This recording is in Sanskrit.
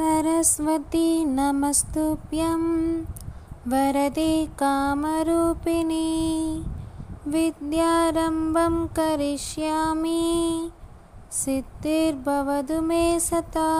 सरस्वती नमस्तुभ्यं। वरदे कामरूपिणी विद्यारम्भं करिष्यामि। सिद्धिर्भवतु मे सता।